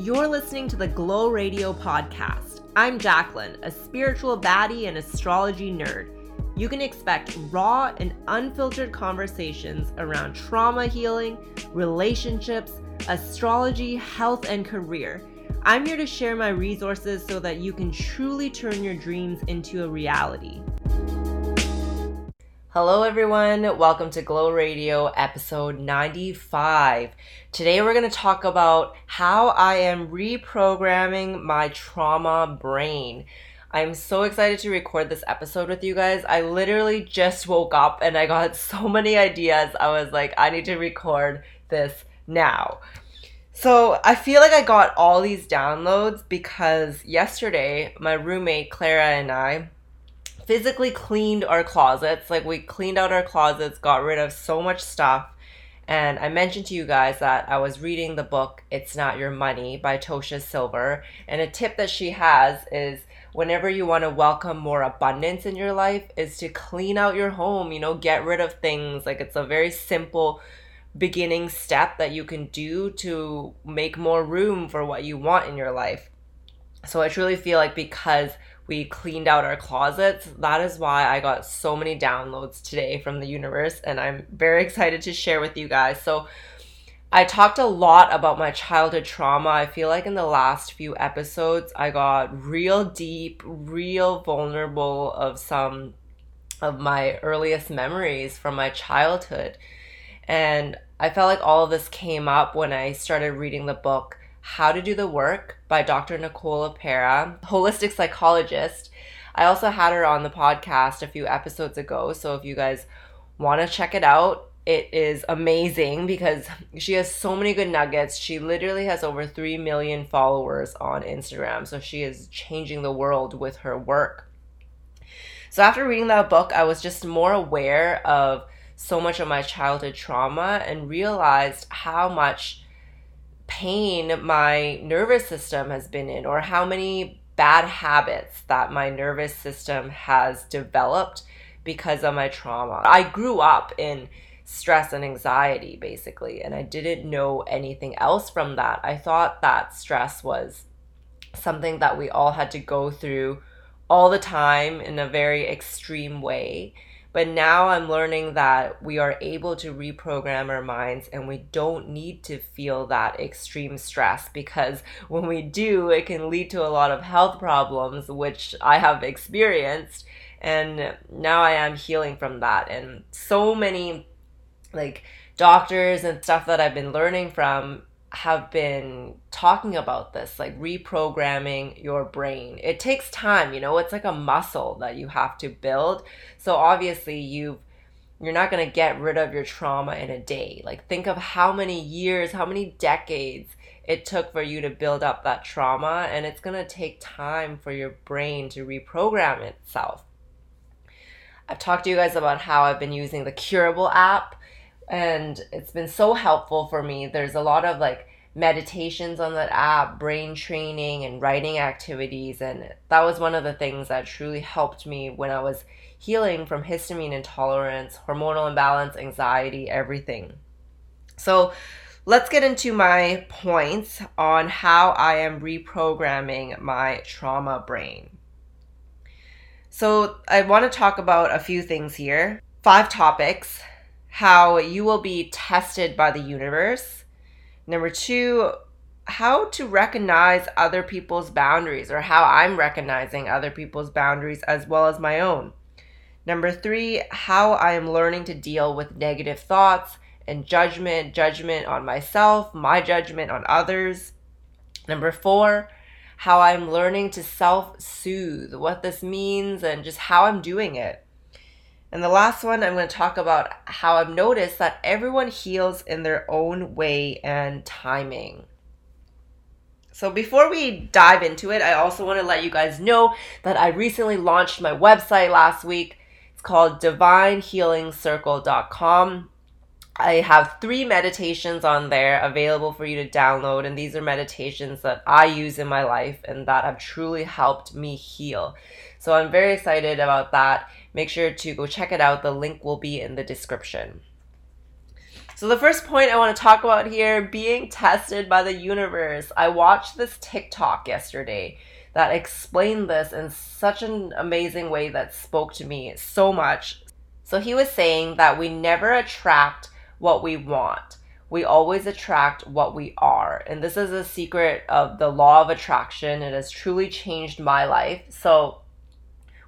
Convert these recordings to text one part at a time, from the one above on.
You're listening to the Glow Radio podcast. I'm Jacqueline, a spiritual baddie and astrology nerd. You can expect raw and unfiltered conversations around trauma healing, relationships, astrology, health, and career. I'm here to share my resources so that you can truly turn your dreams into a reality. Hello, everyone. Welcome to Glow Radio episode 95. Today, we're going to talk about how I am reprogramming my trauma brain. I'm so excited to record this episode with you guys. I literally just woke up and I got so many ideas. I was like, I need to record this now. So I feel like I got all these downloads because yesterday, my roommate Clara and I, physically cleaned our closets. Like we cleaned out our closets, got rid of so much stuff. And I mentioned to you guys that I was reading the book It's Not Your Money by Tosha Silver. And a tip that she has is whenever you want to welcome more abundance in your life is to clean out your home, you know, get rid of things. Like it's a very simple beginning step that you can do to make more room for what you want in your life. So I truly feel like because we cleaned out our closets. That is why I got so many downloads today from the universe, and I'm very excited to share with you guys. So, I talked a lot about my childhood trauma. I feel like in the last few episodes, I got real deep, real vulnerable of some of my earliest memories from my childhood. And I felt like all of this came up when I started reading the book how to Do the Work by Dr. Nicole LePera, holistic psychologist. I also had her on the podcast a few episodes ago, so if you guys want to check it out, it is amazing because she has so many good nuggets. She literally has over 3 million followers on Instagram, so she is changing the world with her work. So after reading that book, I was just more aware of so much of my childhood trauma and realized how much pain my nervous system has been in or how many bad habits that my nervous system has developed because of my trauma. I grew up in stress and anxiety basically and I didn't know anything else from that. I thought that stress was something that we all had to go through all the time in a very extreme way but now I'm learning that we are able to reprogram our minds and we don't need to feel that extreme stress because when we do, it can lead to a lot of health problems, which I have experienced. And now I am healing from that. And so many like doctors and stuff that I've been learning from have been talking about this, like reprogramming your brain. It takes time, you know, it's like a muscle that you have to build. So obviously you've you're not going to get rid of your trauma in a day. Like think of how many years, how many decades it took for you to build up that trauma and it's going to take time for your brain to reprogram itself. I've talked to you guys about how I've been using the Curable app and it's been so helpful for me. There's a lot of like meditations on that app, brain training, and writing activities. And that was one of the things that truly helped me when I was healing from histamine intolerance, hormonal imbalance, anxiety, everything. So, let's get into my points on how I am reprogramming my trauma brain. So, I want to talk about a few things here. Five topics how you will be tested by the universe. Number two, how to recognize other people's boundaries or how I'm recognizing other people's boundaries as well as my own. Number three, how I am learning to deal with negative thoughts and judgment, judgment on myself, my judgment on others. Number four, how I'm learning to self soothe, what this means, and just how I'm doing it. And the last one, I'm going to talk about how I've noticed that everyone heals in their own way and timing. So, before we dive into it, I also want to let you guys know that I recently launched my website last week. It's called divinehealingcircle.com. I have three meditations on there available for you to download, and these are meditations that I use in my life and that have truly helped me heal. So, I'm very excited about that make sure to go check it out. The link will be in the description. So, the first point I want to talk about here being tested by the universe. I watched this TikTok yesterday that explained this in such an amazing way that spoke to me so much. So, he was saying that we never attract what we want. We always attract what we are. And this is a secret of the law of attraction. It has truly changed my life. So,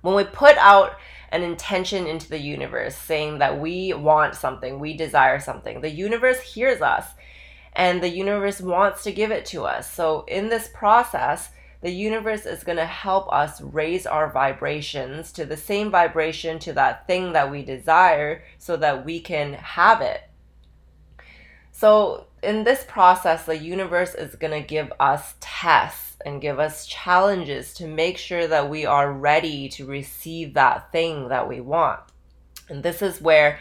when we put out an intention into the universe saying that we want something, we desire something, the universe hears us and the universe wants to give it to us. So, in this process, the universe is going to help us raise our vibrations to the same vibration to that thing that we desire so that we can have it. So, in this process, the universe is going to give us tests and give us challenges to make sure that we are ready to receive that thing that we want. And this is where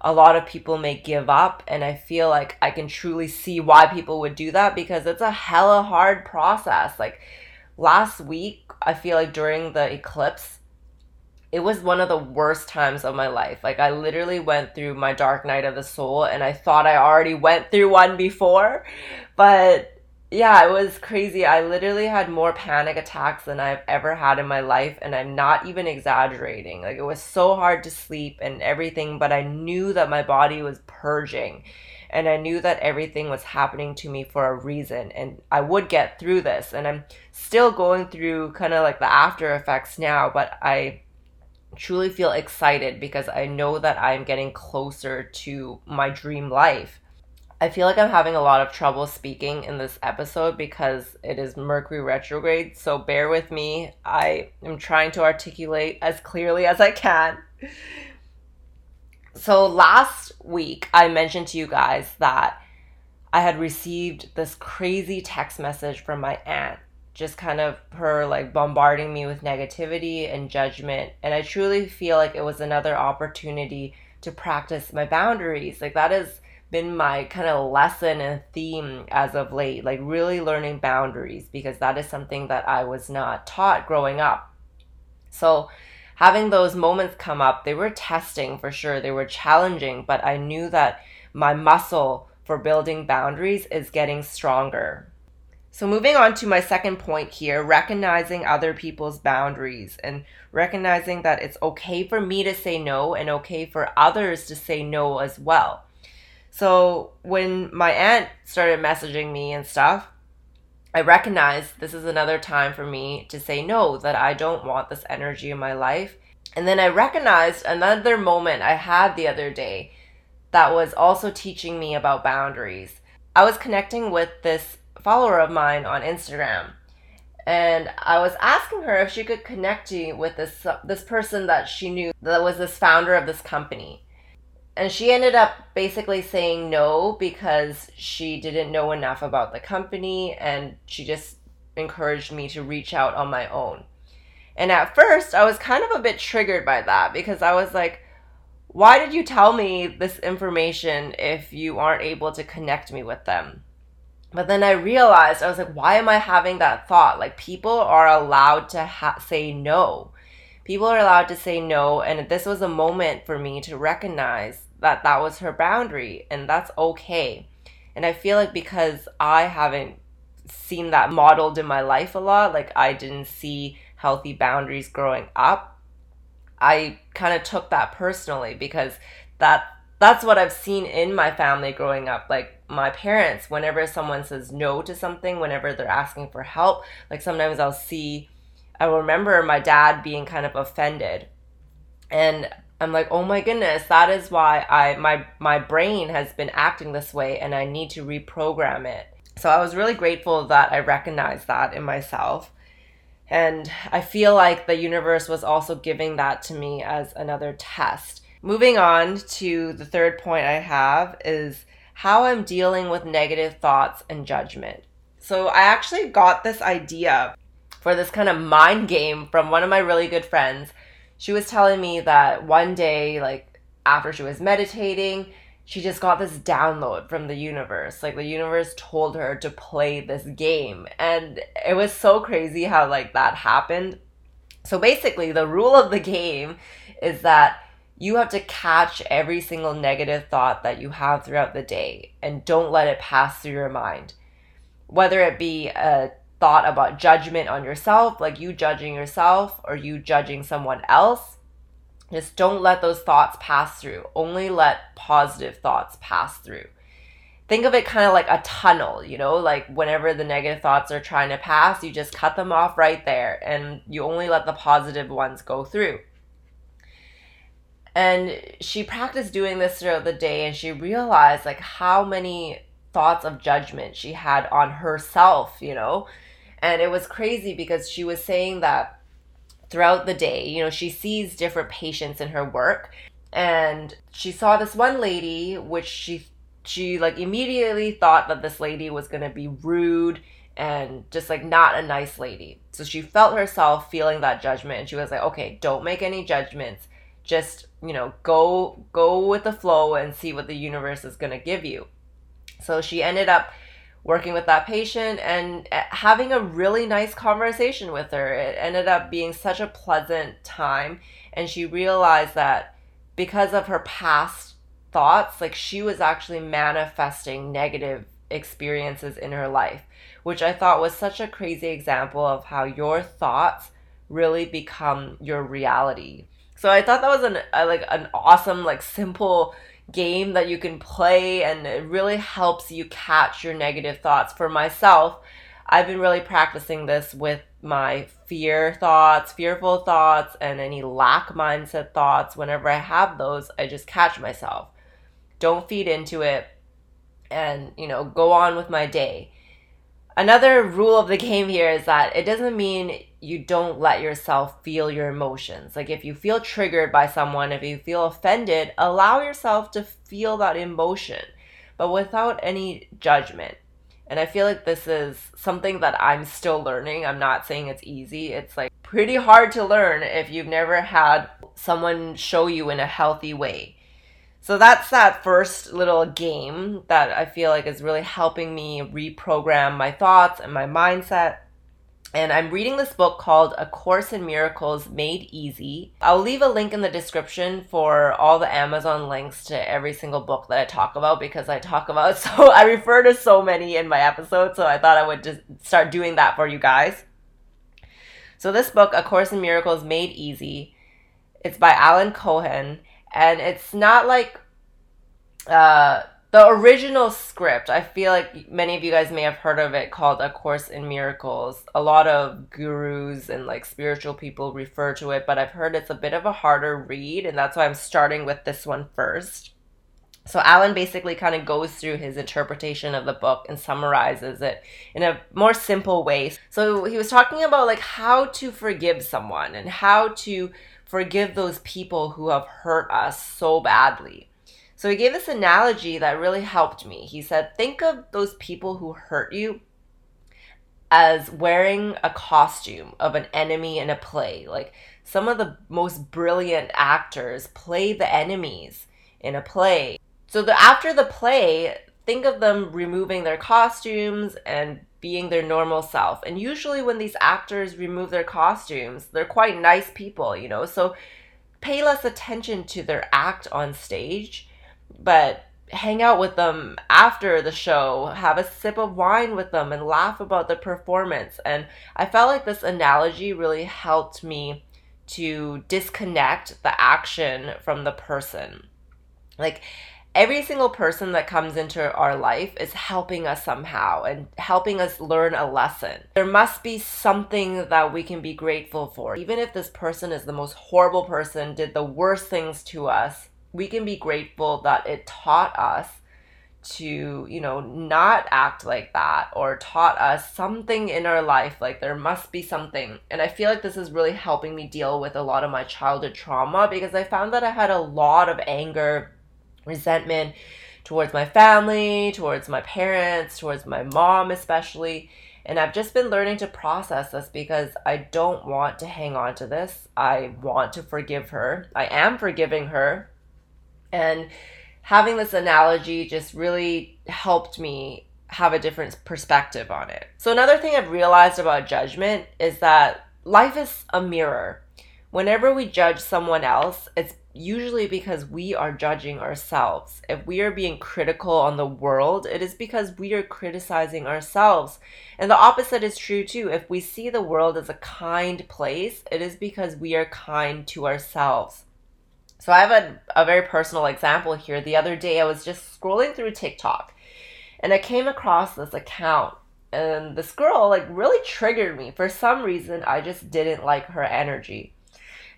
a lot of people may give up. And I feel like I can truly see why people would do that because it's a hella hard process. Like last week, I feel like during the eclipse, it was one of the worst times of my life. Like I literally went through my dark night of the soul and I thought I already went through one before. But yeah, it was crazy. I literally had more panic attacks than I've ever had in my life and I'm not even exaggerating. Like it was so hard to sleep and everything, but I knew that my body was purging and I knew that everything was happening to me for a reason and I would get through this and I'm still going through kind of like the after effects now, but I truly feel excited because I know that I'm getting closer to my dream life. I feel like I'm having a lot of trouble speaking in this episode because it is Mercury retrograde, so bear with me. I am trying to articulate as clearly as I can. So, last week, I mentioned to you guys that I had received this crazy text message from my aunt just kind of her like bombarding me with negativity and judgment. And I truly feel like it was another opportunity to practice my boundaries. Like that has been my kind of lesson and theme as of late, like really learning boundaries because that is something that I was not taught growing up. So, having those moments come up, they were testing for sure, they were challenging, but I knew that my muscle for building boundaries is getting stronger. So, moving on to my second point here recognizing other people's boundaries and recognizing that it's okay for me to say no and okay for others to say no as well. So, when my aunt started messaging me and stuff, I recognized this is another time for me to say no, that I don't want this energy in my life. And then I recognized another moment I had the other day that was also teaching me about boundaries. I was connecting with this follower of mine on Instagram, and I was asking her if she could connect me with this this person that she knew that was this founder of this company. And she ended up basically saying no because she didn't know enough about the company and she just encouraged me to reach out on my own. And at first, I was kind of a bit triggered by that because I was like, why did you tell me this information if you aren't able to connect me with them? But then I realized, I was like, why am I having that thought? Like, people are allowed to ha- say no. People are allowed to say no. And this was a moment for me to recognize that that was her boundary, and that's okay. And I feel like because I haven't seen that modeled in my life a lot, like, I didn't see healthy boundaries growing up, I kind of took that personally because that that's what I've seen in my family growing up. Like my parents, whenever someone says no to something, whenever they're asking for help, like sometimes I'll see, I remember my dad being kind of offended. And I'm like, oh my goodness, that is why I my my brain has been acting this way and I need to reprogram it. So I was really grateful that I recognized that in myself. And I feel like the universe was also giving that to me as another test Moving on to the third point I have is how I'm dealing with negative thoughts and judgment. So I actually got this idea for this kind of mind game from one of my really good friends. She was telling me that one day, like after she was meditating, she just got this download from the universe. Like the universe told her to play this game. And it was so crazy how like that happened. So basically, the rule of the game is that you have to catch every single negative thought that you have throughout the day and don't let it pass through your mind. Whether it be a thought about judgment on yourself, like you judging yourself or you judging someone else, just don't let those thoughts pass through. Only let positive thoughts pass through. Think of it kind of like a tunnel, you know, like whenever the negative thoughts are trying to pass, you just cut them off right there and you only let the positive ones go through. And she practiced doing this throughout the day and she realized like how many thoughts of judgment she had on herself, you know? And it was crazy because she was saying that throughout the day. You know, she sees different patients in her work and she saw this one lady which she she like immediately thought that this lady was going to be rude and just like not a nice lady. So she felt herself feeling that judgment and she was like, "Okay, don't make any judgments. Just, you know, go go with the flow and see what the universe is going to give you." So she ended up working with that patient and eh, having a really nice conversation with her. It ended up being such a pleasant time. And she realized that because of her past thoughts, like she was actually manifesting negative experiences in her life, which I thought was such a crazy example of how your thoughts really become your reality. So I thought that was an a, like an awesome like simple game that you can play and it really helps you catch your negative thoughts. For myself, I've been really practicing this with my fear thoughts, fearful thoughts, and any lack mindset thoughts. Whenever I have those, I just catch myself. Don't feed into it and, you know, go on with my day. Another rule of the game here is that it doesn't mean you don't let yourself feel your emotions. Like if you feel triggered by someone, if you feel offended, allow yourself to feel that emotion, but without any judgment. And I feel like this is something that I'm still learning. I'm not saying it's easy. It's like pretty hard to learn if you've never had someone show you in a healthy way. So that's that first little game that I feel like is really helping me reprogram my thoughts and my mindset and I'm reading this book called A Course in Miracles Made Easy. I'll leave a link in the description for all the Amazon links to every single book that I talk about because I talk about so I refer to so many in my episodes, so I thought I would just start doing that for you guys. So this book, A Course in Miracles Made Easy, it's by Alan Cohen, and it's not like uh the original script, I feel like many of you guys may have heard of it called A Course in Miracles. A lot of gurus and like spiritual people refer to it, but I've heard it's a bit of a harder read, and that's why I'm starting with this one first. So Alan basically kind of goes through his interpretation of the book and summarizes it in a more simple way. So he was talking about like how to forgive someone and how to forgive those people who have hurt us so badly. So he gave this analogy that really helped me. He said, Think of those people who hurt you as wearing a costume of an enemy in a play. Like some of the most brilliant actors play the enemies in a play. So the after the play, think of them removing their costumes and being their normal self. And usually when these actors remove their costumes, they're quite nice people, you know. So pay less attention to their act on stage but hang out with them after the show, have a sip of wine with them, and laugh about the performance. And I felt like this analogy really helped me to disconnect the action from the person. Like, every single person that comes into our life is helping us somehow and helping us learn a lesson. There must be something that we can be grateful for. Even if this person is the most horrible person, did the worst things to us, we can be grateful that it taught us to, you know, not act like that or taught us something in our life. Like there must be something. And I feel like this is really helping me deal with a lot of my childhood trauma because I found that I had a lot of anger, resentment towards my family, towards my parents, towards my mom, especially. And I've just been learning to process this because I don't want to hang on to this. I want to forgive her. I am forgiving her and having this analogy just really helped me have a different perspective on it. So, another thing I've realized about judgment is that life is a mirror. Whenever we judge someone else, it's usually because we are judging ourselves. If we are being critical on the world, it is because we are criticizing ourselves. And the opposite is true too. If we see the world as a kind place, it is because we are kind to ourselves. So I have a, a very personal example here. The other day, I was just scrolling through TikTok and I came across this account. And this girl, like, really triggered me. For some reason, I just didn't like her energy.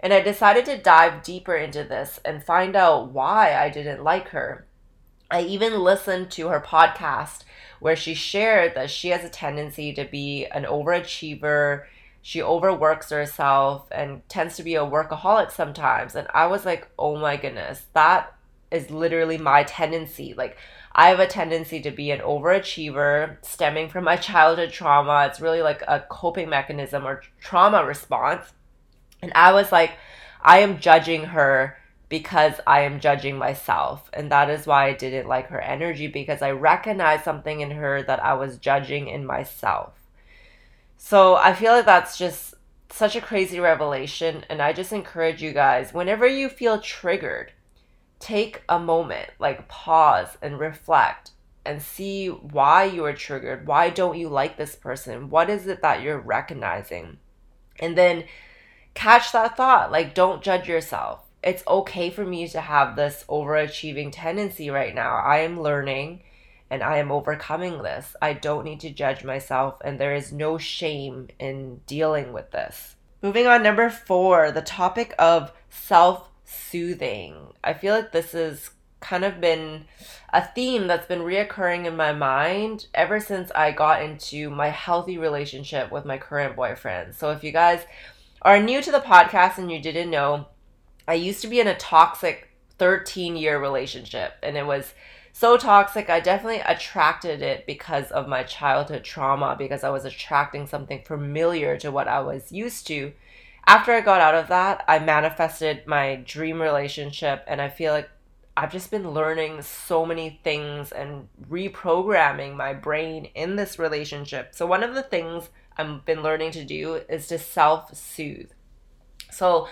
And I decided to dive deeper into this and find out why I didn't like her. I even listened to her podcast where she shared that she has a tendency to be an overachiever. She overworks herself and tends to be a workaholic sometimes. And I was like, oh my goodness, that is literally my tendency. Like, I have a tendency to be an overachiever stemming from my childhood trauma. It's really like a coping mechanism or trauma response. And I was like, I am judging her because I am judging myself. And that is why I didn't like her energy because I recognized something in her that I was judging in myself. So I feel like that's just such a crazy revelation. And I just encourage you guys, whenever you feel triggered, take a moment, like pause and reflect and see why you are triggered. Why don't you like this person? What is it that you're recognizing? And then catch that thought. Like, don't judge yourself. It's okay for me to have this overachieving tendency right now. I am learning and I am overcoming this. I don't need to judge myself, and there is no shame in dealing with this. Moving on, number four, the topic of self soothing. I feel like this has kind of been a theme that's been reoccurring in my mind ever since I got into my healthy relationship with my current boyfriend. So if you guys are new to the podcast and you didn't know, I used to be in a toxic 13 year relationship and it was so toxic. I definitely attracted it because of my childhood trauma, because I was attracting something familiar to what I was used to. After I got out of that, I manifested my dream relationship, and I feel like I've just been learning so many things and reprogramming my brain in this relationship. So, one of the things I've been learning to do is to self soothe. So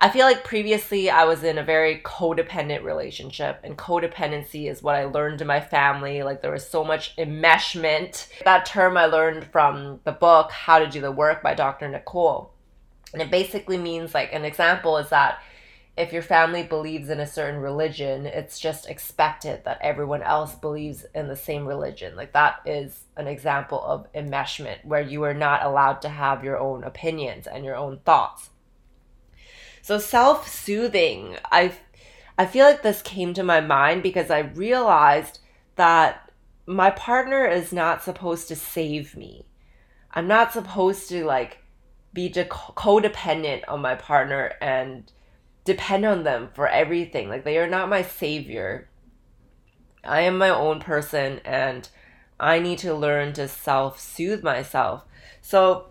I feel like previously I was in a very codependent relationship, and codependency is what I learned in my family. Like there was so much enmeshment. That term I learned from the book How to Do the Work by Dr. Nicole. And it basically means like an example is that if your family believes in a certain religion, it's just expected that everyone else believes in the same religion. Like that is an example of enmeshment where you are not allowed to have your own opinions and your own thoughts. So self-soothing, I I feel like this came to my mind because I realized that my partner is not supposed to save me. I'm not supposed to like be de- codependent on my partner and depend on them for everything. Like they are not my savior. I am my own person and I need to learn to self soothe myself. So,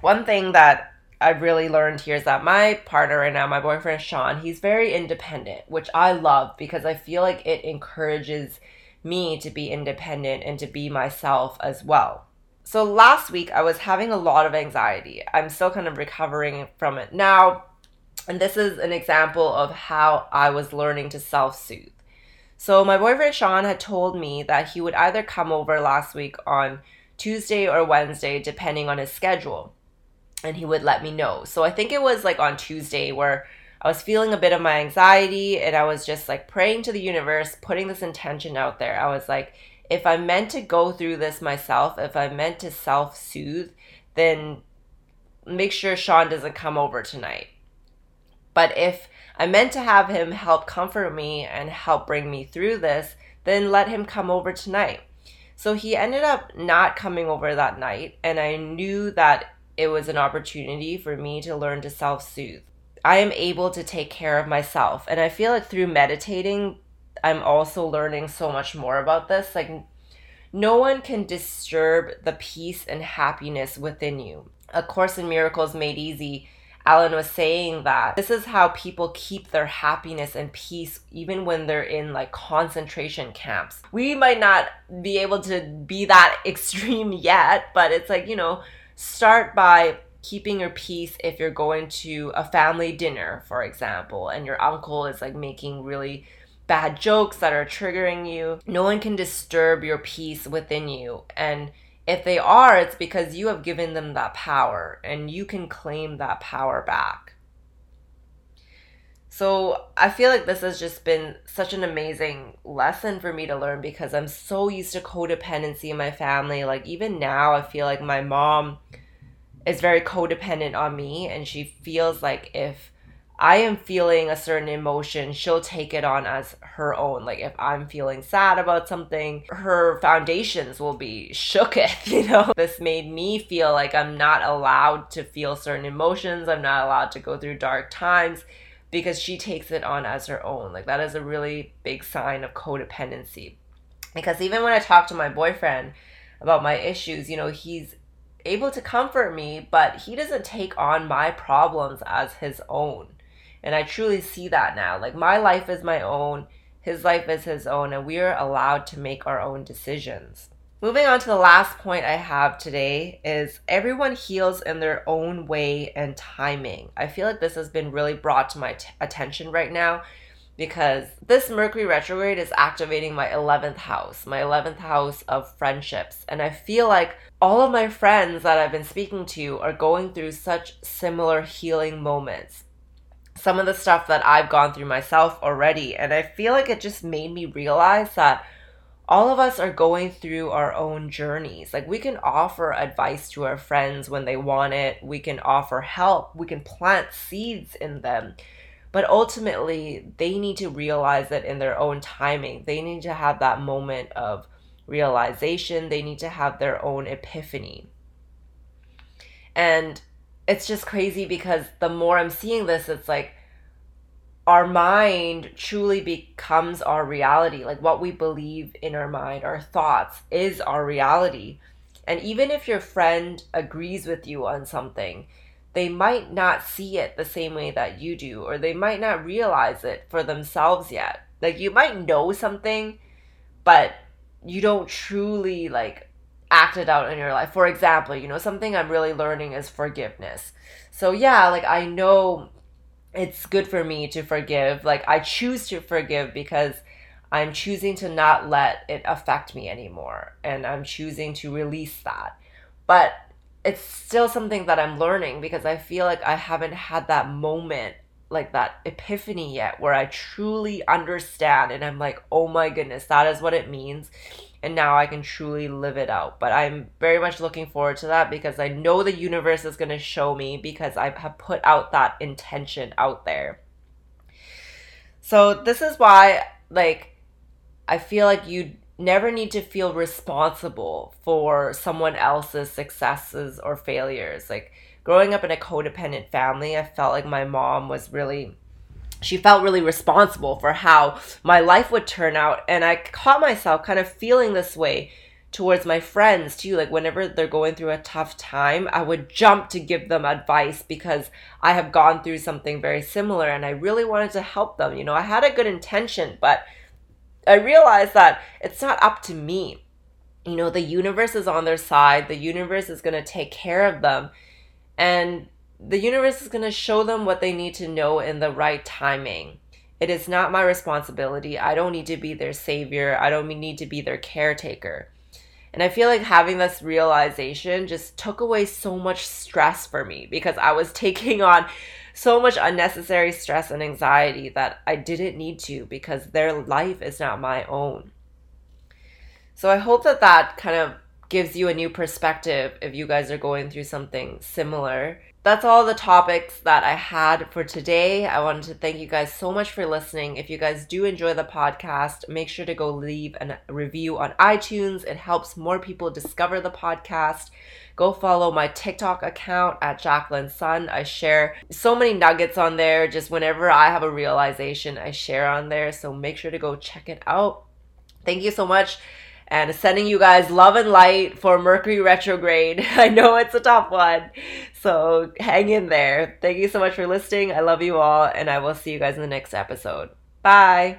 one thing that I've really learned here is that my partner right now, my boyfriend Sean, he's very independent, which I love because I feel like it encourages me to be independent and to be myself as well. So last week I was having a lot of anxiety. I'm still kind of recovering from it now. And this is an example of how I was learning to self soothe. So, my boyfriend Sean had told me that he would either come over last week on Tuesday or Wednesday, depending on his schedule, and he would let me know. So, I think it was like on Tuesday where I was feeling a bit of my anxiety and I was just like praying to the universe, putting this intention out there. I was like, if I'm meant to go through this myself, if I'm meant to self soothe, then make sure Sean doesn't come over tonight. But if I meant to have him help comfort me and help bring me through this, then let him come over tonight. So he ended up not coming over that night, and I knew that it was an opportunity for me to learn to self soothe. I am able to take care of myself, and I feel like through meditating, I'm also learning so much more about this. Like, no one can disturb the peace and happiness within you. A Course in Miracles Made Easy Alan was saying that this is how people keep their happiness and peace even when they're in like concentration camps. We might not be able to be that extreme yet, but it's like, you know, start by keeping your peace if you're going to a family dinner, for example, and your uncle is like making really bad jokes that are triggering you. No one can disturb your peace within you. And if they are, it's because you have given them that power and you can claim that power back. So I feel like this has just been such an amazing lesson for me to learn because I'm so used to codependency in my family. Like even now, I feel like my mom is very codependent on me and she feels like if I am feeling a certain emotion, she'll take it on as her own. Like if I'm feeling sad about something, her foundations will be shooketh, you know? This made me feel like I'm not allowed to feel certain emotions. I'm not allowed to go through dark times because she takes it on as her own. Like that is a really big sign of codependency. Because even when I talk to my boyfriend about my issues, you know, he's able to comfort me, but he doesn't take on my problems as his own and I truly see that now. Like my life is my own, his life is his own, and we are allowed to make our own decisions. Moving on to the last point I have today is everyone heals in their own way and timing. I feel like this has been really brought to my t- attention right now because this Mercury retrograde is activating my 11th house, my 11th house of friendships. And I feel like all of my friends that I've been speaking to are going through such similar healing moments some of the stuff that I've gone through myself already. And I feel like it just made me realize that all of us are going through our own journeys. Like we can offer advice to our friends when they want it, we can offer help, we can plant seeds in them. But ultimately, they need to realize it in their own timing. They need to have that moment of realization, they need to have their own epiphany. And it's just crazy because the more I'm seeing this, it's like our mind truly becomes our reality. Like what we believe in our mind, our thoughts is our reality. And even if your friend agrees with you on something, they might not see it the same way that you do, or they might not realize it for themselves yet. Like you might know something, but you don't truly like act it out in your life. For example, you know, something I'm really learning is forgiveness. So yeah, like I know it's good for me to forgive. Like I choose to forgive because I'm choosing to not let it affect me anymore and I'm choosing to release that. But it's still something that I'm learning because I feel like I haven't had that moment like that epiphany yet where I truly understand and I'm like, "Oh my goodness, that is what it means." And now I can truly live it out. But I'm very much looking forward to that because I know the universe is going to show me because I have put out that intention out there. So this is why like I feel like you never need to feel responsible for someone else's successes or failures. Like growing up in a codependent family, I felt like my mom was really she felt really responsible for how my life would turn out. And I caught myself kind of feeling this way towards my friends too. Like whenever they're going through a tough time, I would jump to give them advice because I have gone through something very similar and I really wanted to help them. You know, I had a good intention, but I realized that it's not up to me. You know, the universe is on their side, the universe is going to take care of them. And the universe is going to show them what they need to know in the right timing. It is not my responsibility. I don't need to be their savior. I don't need to be their caretaker. And I feel like having this realization just took away so much stress for me because I was taking on so much unnecessary stress and anxiety that I didn't need to because their life is not my own. So I hope that that kind of gives you a new perspective if you guys are going through something similar that's all the topics that I had for today. I wanted to thank you guys so much for listening. If you guys do enjoy the podcast, make sure to go leave a review on iTunes. It helps more people discover the podcast. Go follow my TikTok account at Jacqueline Sun. I share so many nuggets on there. Just whenever I have a realization, I share on there. So make sure to go check it out. Thank you so much and sending you guys love and light for Mercury retrograde. I know it's a tough one, so hang in there. Thank you so much for listening. I love you all, and I will see you guys in the next episode. Bye.